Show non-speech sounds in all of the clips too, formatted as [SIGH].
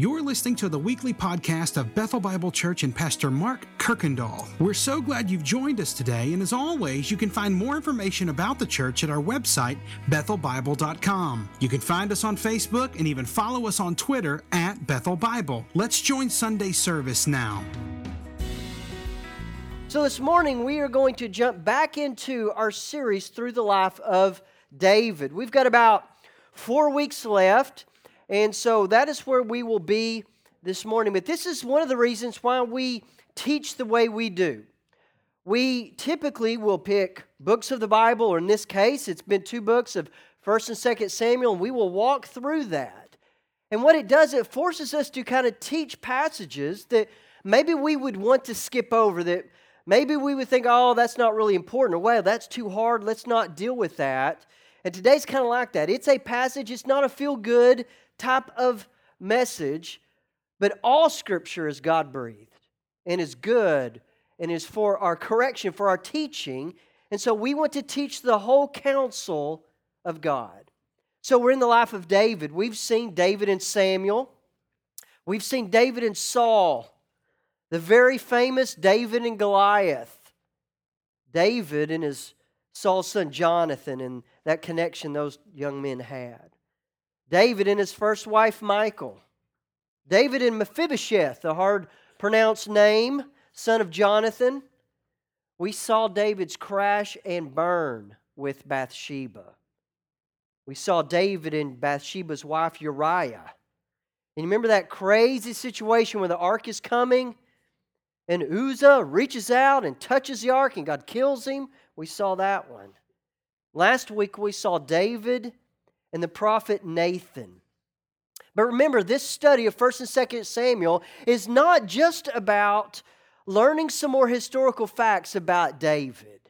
You're listening to the weekly podcast of Bethel Bible Church and Pastor Mark Kirkendall. We're so glad you've joined us today, and as always, you can find more information about the church at our website, bethelbible.com. You can find us on Facebook and even follow us on Twitter at Bethel Bible. Let's join Sunday service now. So, this morning we are going to jump back into our series through the life of David. We've got about four weeks left. And so that is where we will be this morning. But this is one of the reasons why we teach the way we do. We typically will pick books of the Bible, or in this case, it's been two books of 1st and 2nd Samuel, and we will walk through that. And what it does, it forces us to kind of teach passages that maybe we would want to skip over, that maybe we would think, oh, that's not really important, or well, that's too hard, let's not deal with that. And today's kind of like that. It's a passage, it's not a feel good type of message, but all scripture is God breathed and is good and is for our correction, for our teaching. And so we want to teach the whole counsel of God. So we're in the life of David. We've seen David and Samuel, we've seen David and Saul, the very famous David and Goliath. David and his Saul's son Jonathan and that connection those young men had. David and his first wife, Michal. David and Mephibosheth, a hard pronounced name, son of Jonathan. We saw David's crash and burn with Bathsheba. We saw David and Bathsheba's wife, Uriah. And you remember that crazy situation where the ark is coming and Uzzah reaches out and touches the ark and God kills him? We saw that one. Last week we saw David and the prophet Nathan. But remember, this study of 1st and 2nd Samuel is not just about learning some more historical facts about David.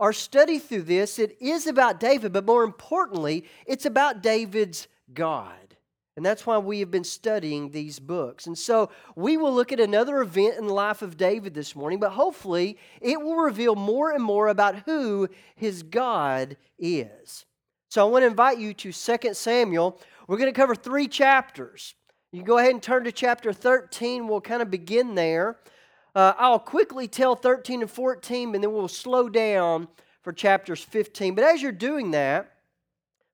Our study through this, it is about David, but more importantly, it's about David's God. And that's why we have been studying these books. And so we will look at another event in the life of David this morning, but hopefully it will reveal more and more about who his God is. So I want to invite you to 2 Samuel. We're going to cover three chapters. You go ahead and turn to chapter 13. We'll kind of begin there. Uh, I'll quickly tell 13 and 14, and then we'll slow down for chapters 15. But as you're doing that,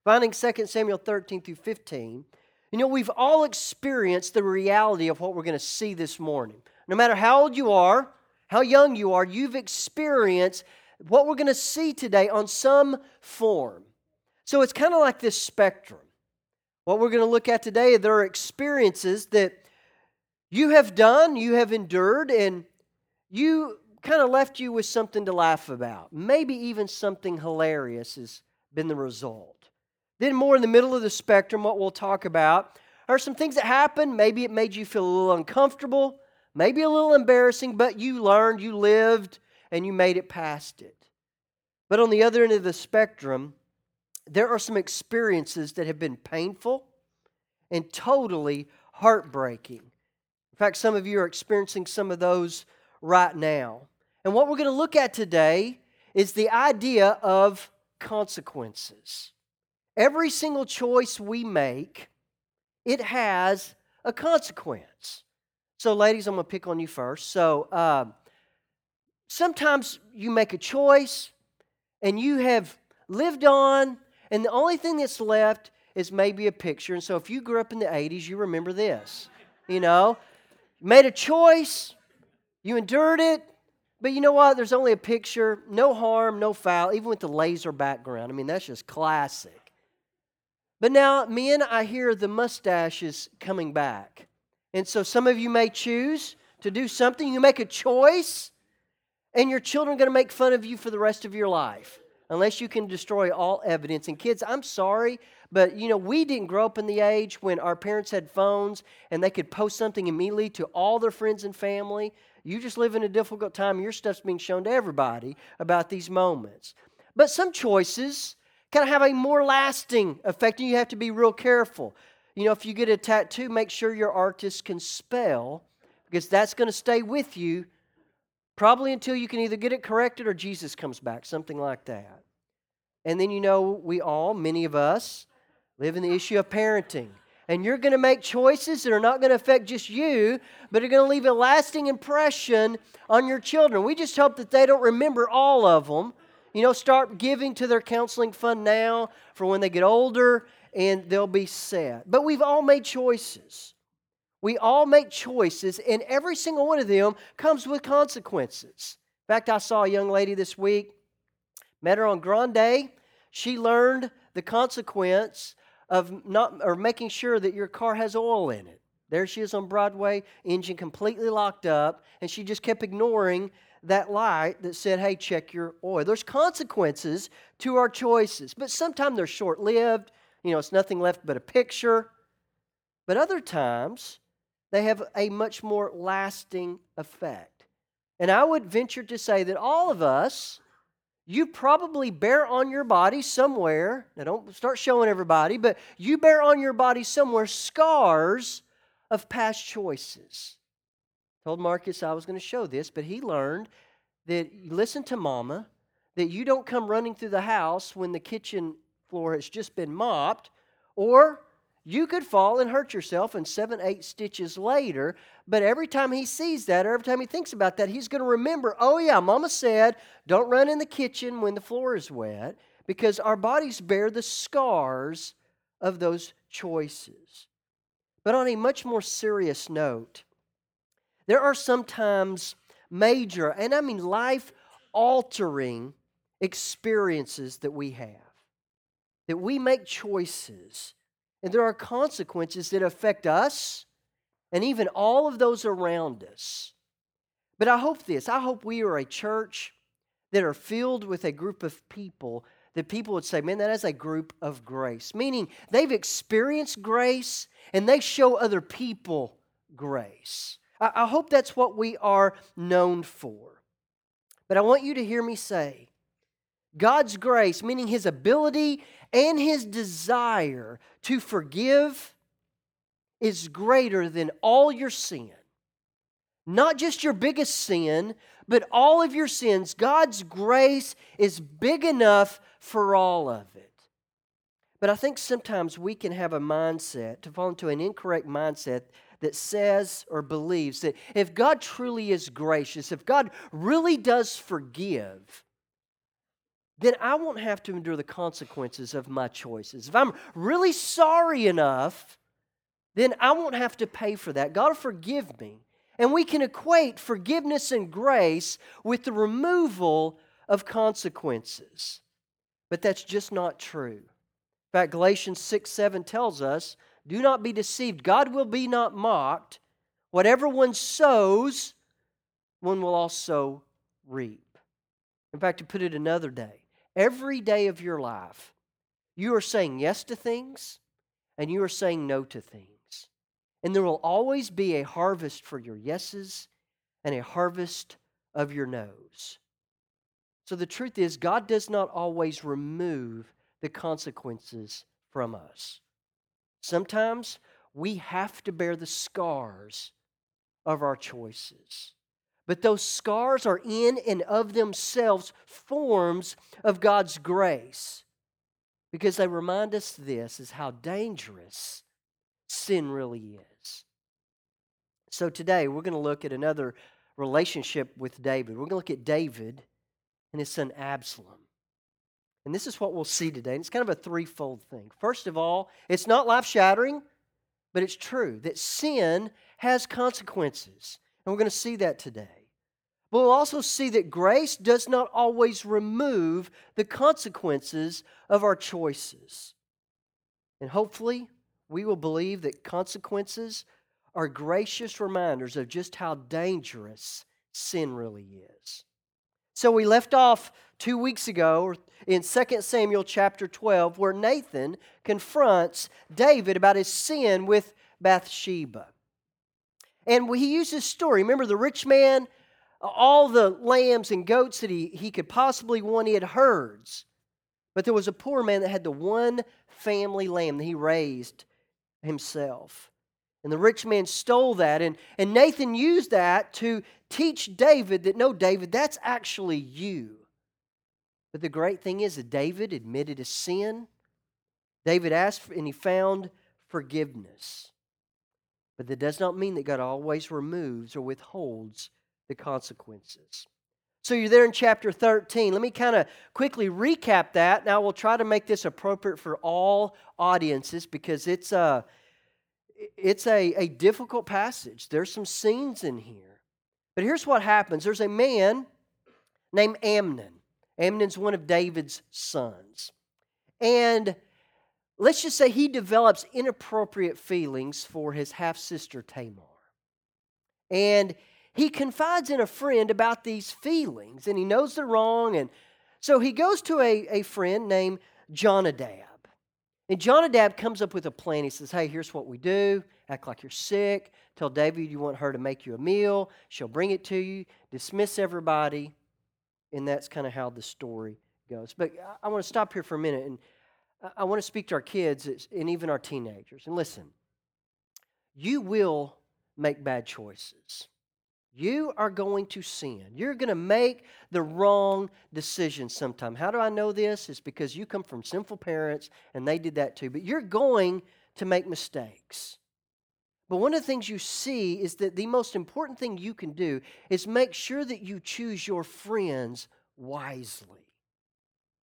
finding 2 Samuel 13 through 15, you know, we've all experienced the reality of what we're going to see this morning. No matter how old you are, how young you are, you've experienced what we're going to see today on some form. So it's kind of like this spectrum. What we're going to look at today, there are experiences that you have done, you have endured, and you kind of left you with something to laugh about. Maybe even something hilarious has been the result. Then, more in the middle of the spectrum, what we'll talk about are some things that happened. Maybe it made you feel a little uncomfortable, maybe a little embarrassing, but you learned, you lived, and you made it past it. But on the other end of the spectrum, there are some experiences that have been painful and totally heartbreaking. In fact, some of you are experiencing some of those right now. And what we're going to look at today is the idea of consequences. Every single choice we make, it has a consequence. So, ladies, I'm going to pick on you first. So, uh, sometimes you make a choice and you have lived on and the only thing that's left is maybe a picture. And so if you grew up in the 80s, you remember this. You know, made a choice, you endured it, but you know what? There's only a picture, no harm, no foul, even with the laser background. I mean, that's just classic. But now, men, I hear the mustache is coming back. And so some of you may choose to do something. You make a choice, and your children are going to make fun of you for the rest of your life unless you can destroy all evidence. And kids, I'm sorry, but you know, we didn't grow up in the age when our parents had phones and they could post something immediately to all their friends and family. You just live in a difficult time. Your stuff's being shown to everybody about these moments. But some choices kind of have a more lasting effect, and you have to be real careful. You know, if you get a tattoo, make sure your artist can spell because that's going to stay with you Probably until you can either get it corrected or Jesus comes back, something like that. And then you know, we all, many of us, live in the issue of parenting. And you're going to make choices that are not going to affect just you, but are going to leave a lasting impression on your children. We just hope that they don't remember all of them. You know, start giving to their counseling fund now for when they get older and they'll be set. But we've all made choices. We all make choices, and every single one of them comes with consequences. In fact, I saw a young lady this week, met her on Grand Day. She learned the consequence of not or making sure that your car has oil in it. There she is on Broadway, engine completely locked up, and she just kept ignoring that light that said, hey, check your oil. There's consequences to our choices, but sometimes they're short lived. You know, it's nothing left but a picture. But other times, they have a much more lasting effect. And I would venture to say that all of us, you probably bear on your body somewhere, now don't start showing everybody, but you bear on your body somewhere scars of past choices. Told Marcus I was going to show this, but he learned that listen to mama, that you don't come running through the house when the kitchen floor has just been mopped, or you could fall and hurt yourself, and seven, eight stitches later. But every time he sees that, or every time he thinks about that, he's going to remember, oh, yeah, Mama said, don't run in the kitchen when the floor is wet, because our bodies bear the scars of those choices. But on a much more serious note, there are sometimes major, and I mean life altering experiences that we have, that we make choices and there are consequences that affect us and even all of those around us. But I hope this I hope we are a church that are filled with a group of people that people would say, man, that is a group of grace. Meaning they've experienced grace and they show other people grace. I, hope that's what we are known for. But I want you to hear me say God's grace, meaning His ability and His desire to forgive, is greater than all your sin. Not just your biggest sin, but all of your sins. God's grace is big enough for all of it. But I think sometimes we can have a mindset, to fall into an incorrect mindset that says or believes that if God truly is gracious, if God really does forgive, then I won't have to endure the consequences of my choices. If I'm really sorry enough, then I won't have to pay for that. God will forgive me. And we can equate forgiveness and grace with the removal of consequences. But that's just not true. In fact, Galatians 6 7 tells us do not be deceived. God will be not mocked. Whatever one sows, one will also reap. In fact, to put it another day, every day of your life, you are saying yes to things and you are saying no to things. And there will always be a harvest for your yeses and a harvest of your noes. So the truth is, God does not always remove the consequences from us. Sometimes we have to bear the scars of our choices. But those scars are in and of themselves forms of God's grace because they remind us this is how dangerous sin really is. So today we're going to look at another relationship with David. We're going to look at David and his son Absalom. And this is what we'll see today. And it's kind of a threefold thing. First of all, it's not life shattering, but it's true that sin has consequences. And we're going to see that today. But we'll also see that grace does not always remove the consequences of our choices. And hopefully, we will believe that consequences are gracious reminders of just how dangerous sin really is. So we left off two weeks ago in 2 Samuel chapter 12, where Nathan confronts David about his sin with Bathsheba. And he used this story. Remember, the rich man all the lambs and goats that he, he could possibly want. He had herds. But there was a poor man that had the one family lamb that he raised himself. And the rich man stole that. And, and Nathan used that to teach David that no, David, that's actually you. But the great thing is that David admitted his sin. David asked, and he found forgiveness. But that does not mean that God always removes or withholds the consequences. So you're there in chapter 13. Let me kind of quickly recap that. Now we'll try to make this appropriate for all audiences because it's a it's a, a difficult passage. There's some scenes in here. But here's what happens. There's a man named Amnon. Amnon's one of David's sons. And let's just say he develops inappropriate feelings for his half sister Tamar. And he confides in a friend about these feelings, and he knows they're wrong. And so he goes to a, a friend named Jonadab. And Jonadab comes up with a plan. He says, Hey, here's what we do. Act like you're sick. Tell David you want her to make you a meal. She'll bring it to you. Dismiss everybody. And that's kind of how the story goes. But I want to stop here for a minute and I want to speak to our kids and even our teenagers. And listen, you will make bad choices. You are going to sin. You're going to make the wrong decision sometime. How do I know this? It's because you come from sinful parents and they did that too. But you're going to make mistakes. But one of the things you see is that the most important thing you can do is make sure that you choose your friends wisely.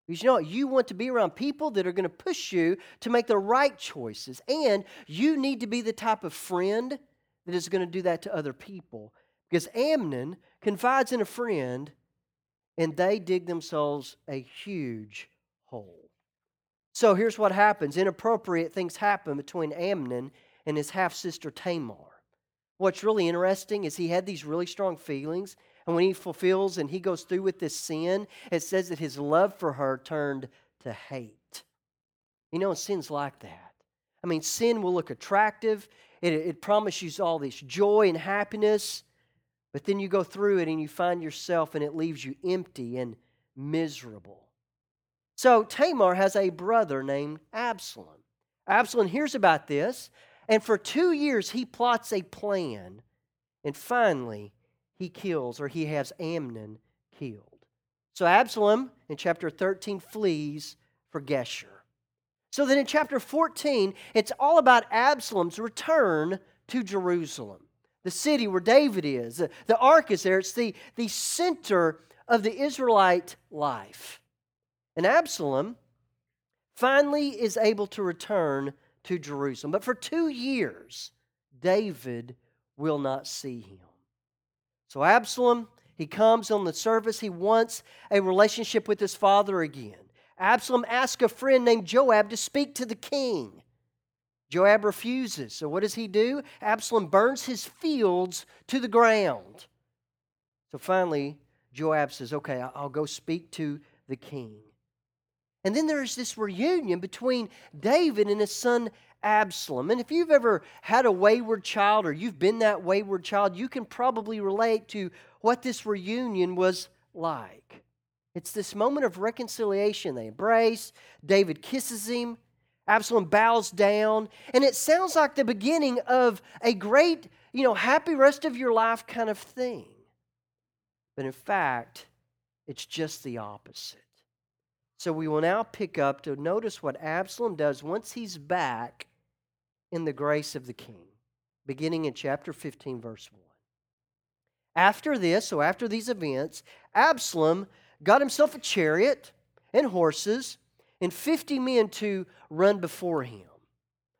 Because you know what? You want to be around people that are going to push you to make the right choices. And you need to be the type of friend that is going to do that to other people. Because Amnon confides in a friend and they dig themselves a huge hole. So here's what happens inappropriate things happen between Amnon and his half sister Tamar. What's really interesting is he had these really strong feelings, and when he fulfills and he goes through with this sin, it says that his love for her turned to hate. You know, sin's like that. I mean, sin will look attractive, it, it promises all this joy and happiness, but then you go through it and you find yourself and it leaves you empty and miserable. So Tamar has a brother named Absalom. Absalom hears about this, and for two years he plots a plan. And finally, he kills or he has Amnon killed. So Absalom in chapter 13 flees for Geshur. So then in chapter 14, it's all about Absalom's return to Jerusalem the city where David is. The ark is there. It's the, the center of the Israelite life. And Absalom finally is able to return to Jerusalem. But for two years, David will not see him. So Absalom, he comes on the surface. He wants a relationship with his father again. Absalom asks a friend named Joab to speak to the king. Joab refuses. So what does he do? Absalom burns his fields to the ground. So finally, Joab says, Okay, I'll go speak to the king. And then there's this reunion between David and his son Absalom. And if you've ever had a wayward child or you've been that wayward child, you can probably relate to what this reunion was like. It's this moment of reconciliation. They embrace, David kisses him, Absalom bows down, and it sounds like the beginning of a great, you know, happy rest of your life kind of thing. But in fact, it's just the opposite. So we will now pick up to notice what Absalom does once he's back in the grace of the king, beginning in chapter 15, verse 1. After this, so after these events, Absalom got himself a chariot and horses and 50 men to run before him.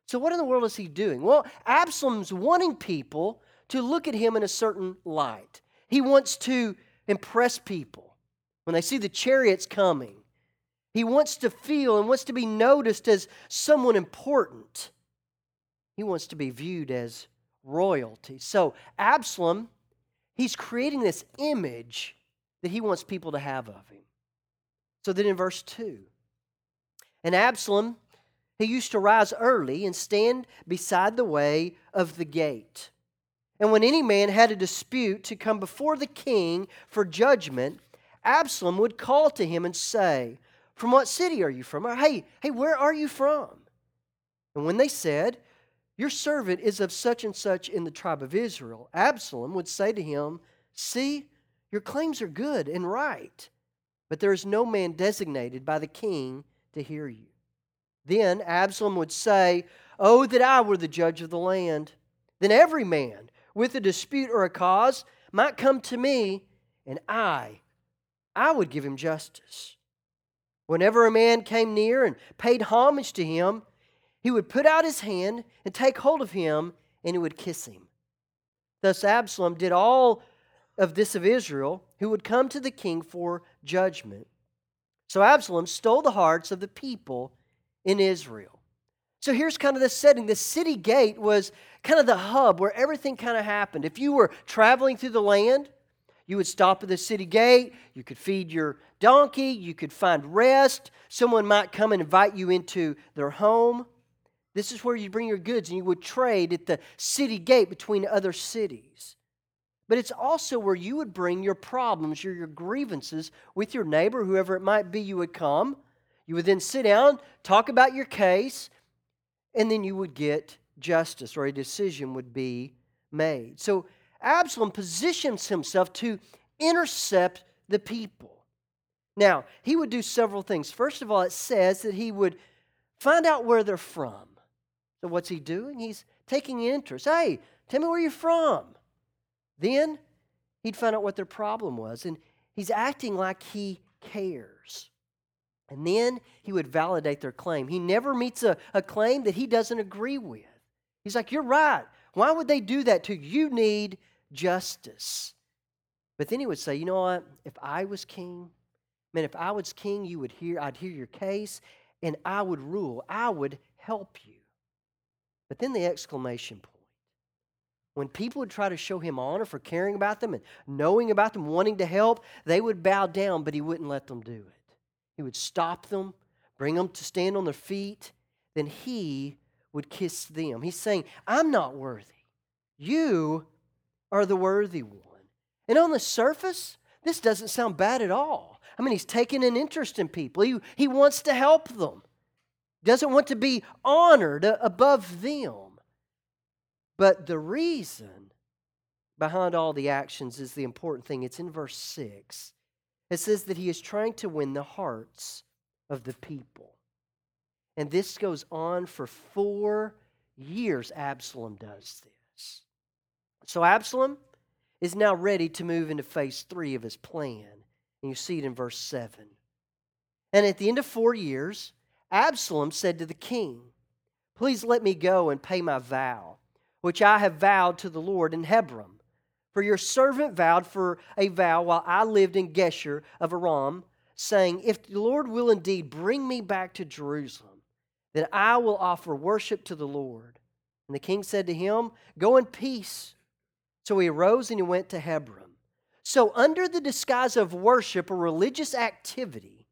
So, what in the world is he doing? Well, Absalom's wanting people to look at him in a certain light. He wants to impress people when they see the chariots coming. He wants to feel and wants to be noticed as someone important. He wants to be viewed as royalty. So, Absalom, he's creating this image that he wants people to have of him. So then in verse 2, and Absalom, he used to rise early and stand beside the way of the gate. And when any man had a dispute to come before the king for judgment, Absalom would call to him and say, From what city are you from? Or, hey, hey, where are you from? And when they said, Your servant is of such and such in the tribe of Israel, Absalom would say to him, See, your claims are good and right, but there is no man designated by the king to hear you. Then Absalom would say, Oh, that I were the judge of the land. Then every man with a dispute or a cause might come to me, and I, I would give him justice. Whenever a man came near and paid homage to him, he would put out his hand and take hold of him, and he would kiss him. Thus Absalom did all of this of Israel, who would come to the king for judgment. So Absalom stole the hearts of the people in Israel. So here's kind of the setting. The city gate was kind of the hub where everything kind of happened. If you were traveling through the land, you would stop at the city gate, you could feed your donkey, you could find rest. Someone might come and invite you into their home. This is where you bring your goods and you would trade at the city gate between other cities. But it's also where you would bring your problems, your, your grievances with your neighbor, whoever it might be, you would come. You would then sit down, talk about your case, and then you would get justice or a decision would be made. So Absalom positions himself to intercept the people. Now, he would do several things. First of all, it says that he would find out where they're from. So, what's he doing? He's taking interest. Hey, tell me where you're from. Then he'd find out what their problem was, and he's acting like he cares. And then he would validate their claim. He never meets a, a claim that he doesn't agree with. He's like, You're right. Why would they do that to you? You need justice. But then he would say, You know what? If I was king, man, if I was king, you would hear, I'd hear your case, and I would rule. I would help you. But then the exclamation point. When people would try to show him honor for caring about them and knowing about them, wanting to help, they would bow down, but he wouldn't let them do it. He would stop them, bring them to stand on their feet, then he would kiss them. He's saying, I'm not worthy. You are the worthy one. And on the surface, this doesn't sound bad at all. I mean, he's taking an interest in people, he, he wants to help them, doesn't want to be honored above them. But the reason behind all the actions is the important thing. It's in verse 6. It says that he is trying to win the hearts of the people. And this goes on for four years, Absalom does this. So Absalom is now ready to move into phase three of his plan. And you see it in verse 7. And at the end of four years, Absalom said to the king, Please let me go and pay my vow which I have vowed to the Lord in Hebron. For your servant vowed for a vow while I lived in Geshur of Aram, saying, If the Lord will indeed bring me back to Jerusalem, then I will offer worship to the Lord. And the king said to him, Go in peace. So he arose and he went to Hebron. So, under the disguise of worship or religious activity,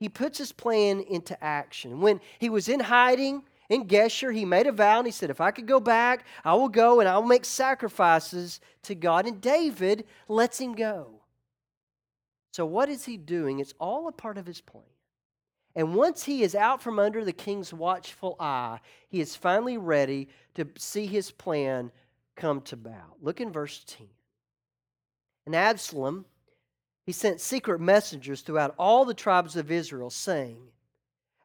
he puts his plan into action. When he was in hiding, in Geshur, he made a vow and he said, If I could go back, I will go and I will make sacrifices to God. And David lets him go. So, what is he doing? It's all a part of his plan. And once he is out from under the king's watchful eye, he is finally ready to see his plan come to bow. Look in verse 10. And Absalom, he sent secret messengers throughout all the tribes of Israel, saying,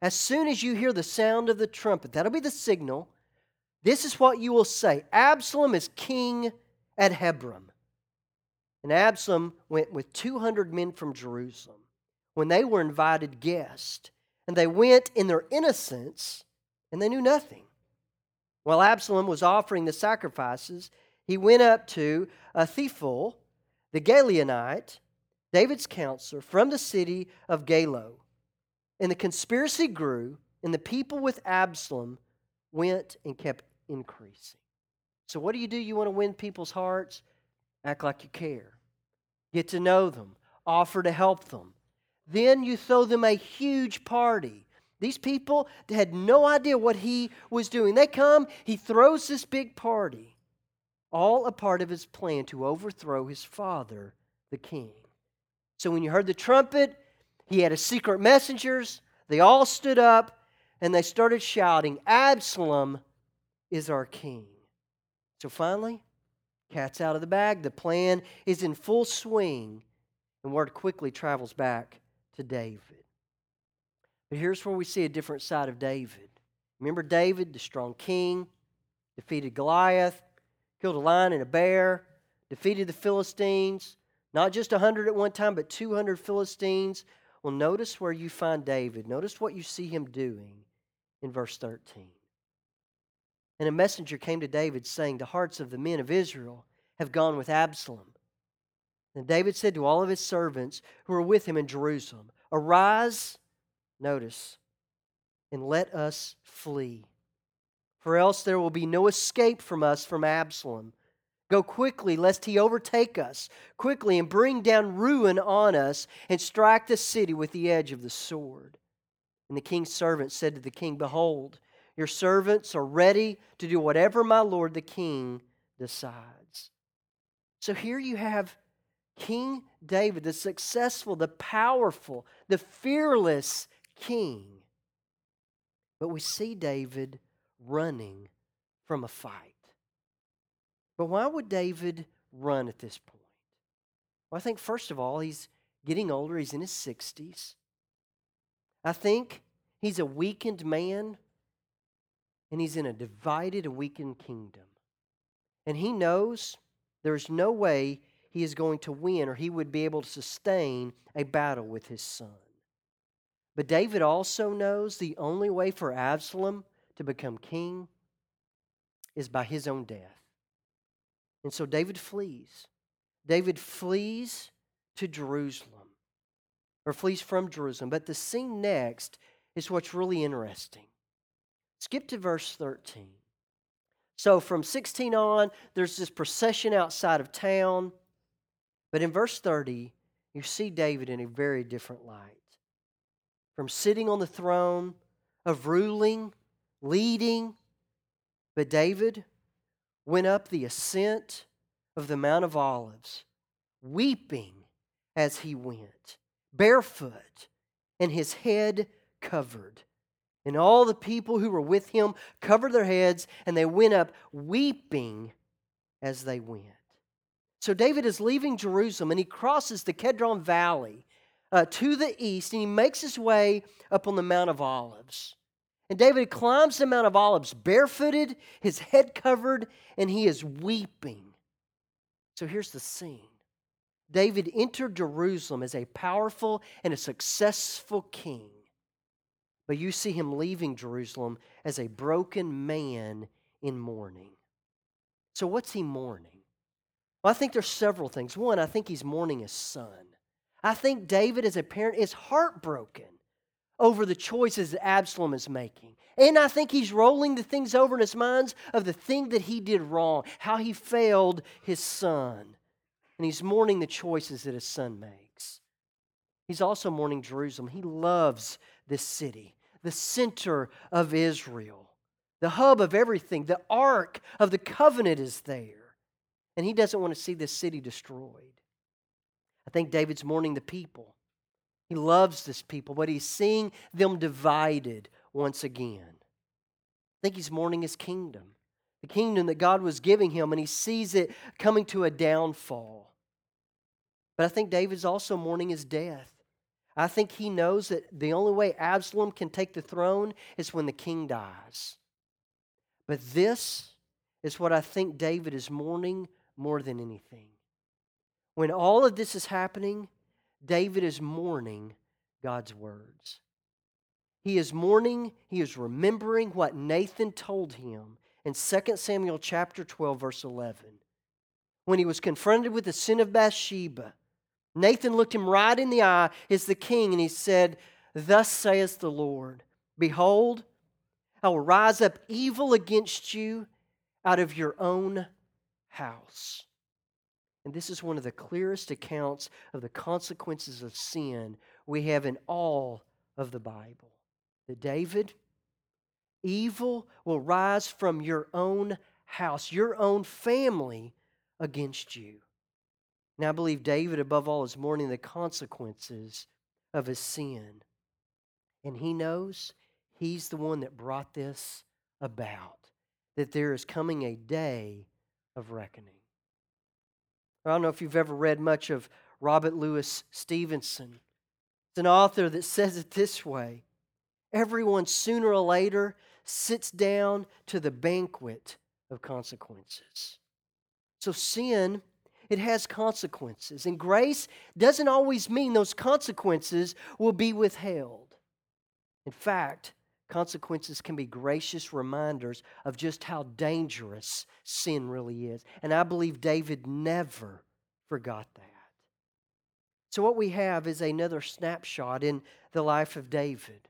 as soon as you hear the sound of the trumpet, that'll be the signal. This is what you will say Absalom is king at Hebron. And Absalom went with 200 men from Jerusalem when they were invited guests. And they went in their innocence and they knew nothing. While Absalom was offering the sacrifices, he went up to Ahithophel, the Gilonite, David's counselor, from the city of Gilo. And the conspiracy grew, and the people with Absalom went and kept increasing. So, what do you do? You want to win people's hearts? Act like you care. Get to know them, offer to help them. Then you throw them a huge party. These people had no idea what he was doing. They come, he throws this big party, all a part of his plan to overthrow his father, the king. So when you heard the trumpet, he had his secret messengers. They all stood up and they started shouting, Absalom is our king. So finally, cat's out of the bag. The plan is in full swing, and word quickly travels back to David. But here's where we see a different side of David. Remember David, the strong king, defeated Goliath, killed a lion and a bear, defeated the Philistines, not just 100 at one time, but 200 Philistines. Well, notice where you find David. Notice what you see him doing in verse 13. And a messenger came to David, saying, The hearts of the men of Israel have gone with Absalom. And David said to all of his servants who were with him in Jerusalem, Arise, notice, and let us flee. For else there will be no escape from us from Absalom. Go quickly, lest he overtake us, quickly, and bring down ruin on us, and strike the city with the edge of the sword. And the king's servant said to the king, Behold, your servants are ready to do whatever my lord the king decides. So here you have King David, the successful, the powerful, the fearless king. But we see David running from a fight. But why would David run at this point? Well, I think, first of all, he's getting older. He's in his 60s. I think he's a weakened man, and he's in a divided and weakened kingdom. And he knows there's no way he is going to win or he would be able to sustain a battle with his son. But David also knows the only way for Absalom to become king is by his own death. And so David flees. David flees to Jerusalem, or flees from Jerusalem. But the scene next is what's really interesting. Skip to verse 13. So from 16 on, there's this procession outside of town. But in verse 30, you see David in a very different light. From sitting on the throne, of ruling, leading, but David went up the ascent of the Mount of Olives, weeping as he went, barefoot, and his head covered. And all the people who were with him covered their heads, and they went up weeping as they went. So David is leaving Jerusalem, and he crosses the Kedron Valley uh, to the east, and he makes his way up on the Mount of Olives. And David climbs the Mount of Olives barefooted, his head covered, and he is weeping. So here's the scene David entered Jerusalem as a powerful and a successful king. But you see him leaving Jerusalem as a broken man in mourning. So, what's he mourning? Well, I think there's several things. One, I think he's mourning his son. I think David, as a parent, is heartbroken over the choices that Absalom is making. And I think he's rolling the things over in his minds of the thing that he did wrong, how he failed his son. And he's mourning the choices that his son makes. He's also mourning Jerusalem. He loves this city, the center of Israel, the hub of everything. The ark of the covenant is there. And he doesn't want to see this city destroyed. I think David's mourning the people. He loves this people, but he's seeing them divided once again. I think he's mourning his kingdom, the kingdom that God was giving him, and he sees it coming to a downfall. But I think David's also mourning his death. I think he knows that the only way Absalom can take the throne is when the king dies. But this is what I think David is mourning more than anything. When all of this is happening, David is mourning God's words. He is mourning, he is remembering what Nathan told him in 2 Samuel chapter 12 verse 11. When he was confronted with the sin of Bathsheba, Nathan looked him right in the eye as the king and he said, "Thus saith the Lord, behold, I will rise up evil against you out of your own house." And this is one of the clearest accounts of the consequences of sin we have in all of the Bible. That David, evil will rise from your own house, your own family against you. Now, I believe David, above all, is mourning the consequences of his sin. And he knows he's the one that brought this about, that there is coming a day of reckoning. I don't know if you've ever read much of Robert Louis Stevenson. It's an author that says it this way Everyone sooner or later sits down to the banquet of consequences. So sin, it has consequences. And grace doesn't always mean those consequences will be withheld. In fact, consequences can be gracious reminders of just how dangerous sin really is. And I believe David never forgot that. So, what we have is another snapshot in the life of David.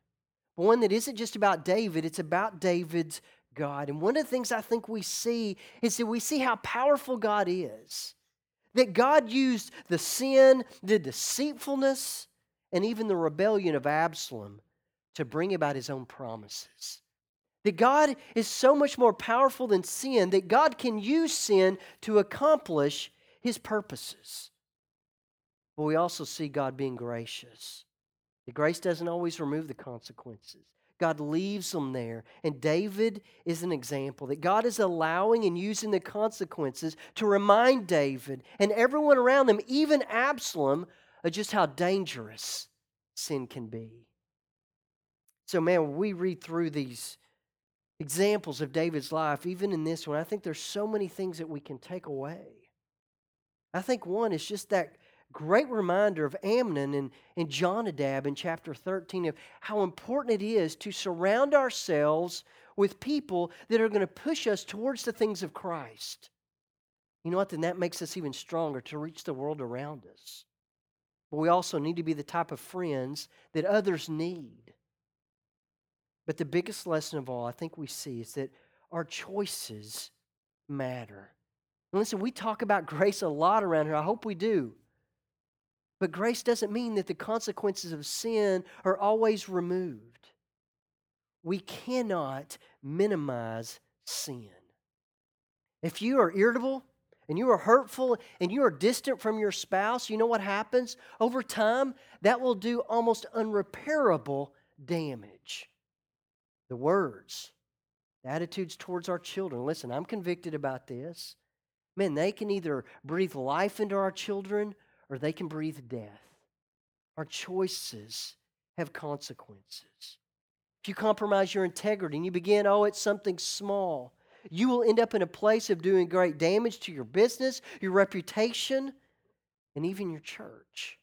One that isn't just about David, it's about David's God. And one of the things I think we see is that we see how powerful God is. That God used the sin, the deceitfulness, and even the rebellion of Absalom to bring about his own promises. That God is so much more powerful than sin, that God can use sin to accomplish his purposes. But we also see God being gracious. The grace doesn't always remove the consequences. God leaves them there. And David is an example that God is allowing and using the consequences to remind David and everyone around them, even Absalom, of just how dangerous sin can be. So, man, we read through these examples of David's life, even in this one, I think there's so many things that we can take away. I think one is just that great reminder of Amnon and, and Jonadab in chapter 13 of how important it is to surround ourselves with people that are going to push us towards the things of Christ. You know what? Then that makes us even stronger to reach the world around us. But we also need to be the type of friends that others need. But the biggest lesson of all, I think we see, is that our choices matter. And listen, we talk about [LAUGHS] grace a lot around here. I hope we do. But grace doesn't mean that the consequences of sin are always removed. We cannot minimize sin. If you are irritable and you are hurtful and you are distant from your spouse, you know what happens? Over time, that will do almost unrepairable damage. The words, the attitudes towards our children. Listen, I'm convicted about this. Man, they can either breathe life into our children or they can breathe death. Our choices have consequences. If you compromise your integrity and you begin, oh, it's something small, you will end up in a place of doing great damage to your business, your reputation, and even your church.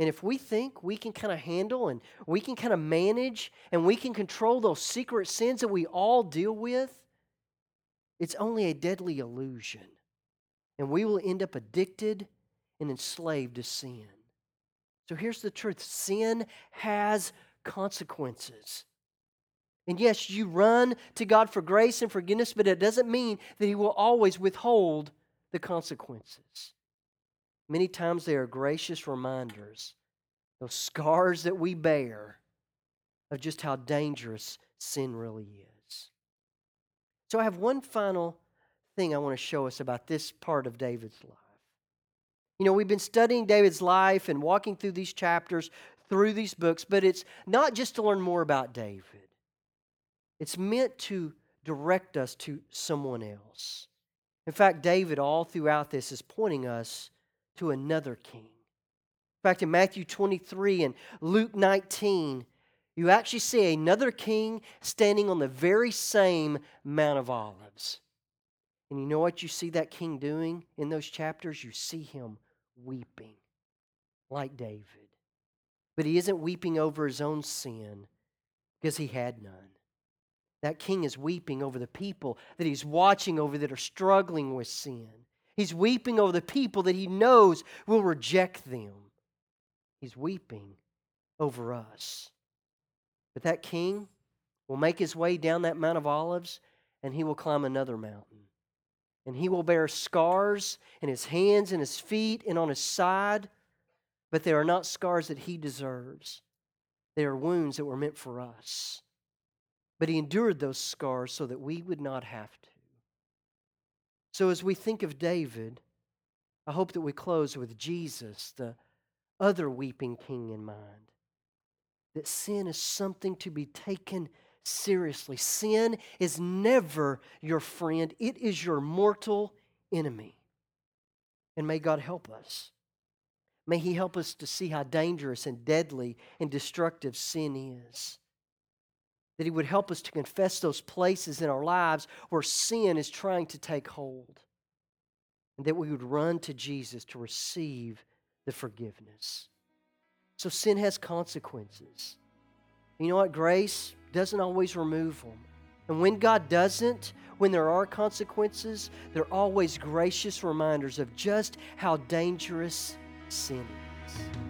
And if we think we can kind of handle and we can kind of manage and we can control those secret sins that we all deal with, it's only a deadly illusion. And we will end up addicted and enslaved to sin. So here's the truth sin has consequences. And yes, you run to God for grace and forgiveness, but it doesn't mean that He will always withhold the consequences. Many times they are gracious reminders, those scars that we bear of just how dangerous sin really is. So I have one final thing I want to show us about this part of David's life. You know, we've been studying David's life and walking through these chapters, through these books, but it's not just to learn more about David. It's meant to direct us to someone else. In fact, David, all throughout this, is pointing us to another king. In fact, in Matthew 23 and Luke 19, you actually see another king standing on the very same Mount of Olives. And you know what you see that king doing in those chapters? You see him weeping like David. But he isn't weeping over his own sin because he had none. That king is weeping over the people that he's watching over that are struggling with sin. He's weeping over the people that he knows will reject them. He's weeping over us. But that king will make his way down that Mount of Olives and he will climb another mountain and he will bear scars in his hands and his feet and on his side, but they are not scars that he deserves. They are wounds that were meant for us. But he endured those scars so that we would not have to. So, as we think of David, I hope that we close with Jesus, the other weeping king, in mind. That sin is something to be taken seriously. Sin is never your friend, it is your mortal enemy. And may God help us. May He help us to see how dangerous and deadly and destructive sin is. That He would help us to confess those places in our lives where sin is trying to take hold, and that we would run to Jesus to receive the forgiveness. So sin has consequences. You know what? Grace doesn't always remove them. And when God doesn't, when there are consequences, they're always gracious reminders of just how dangerous sin is.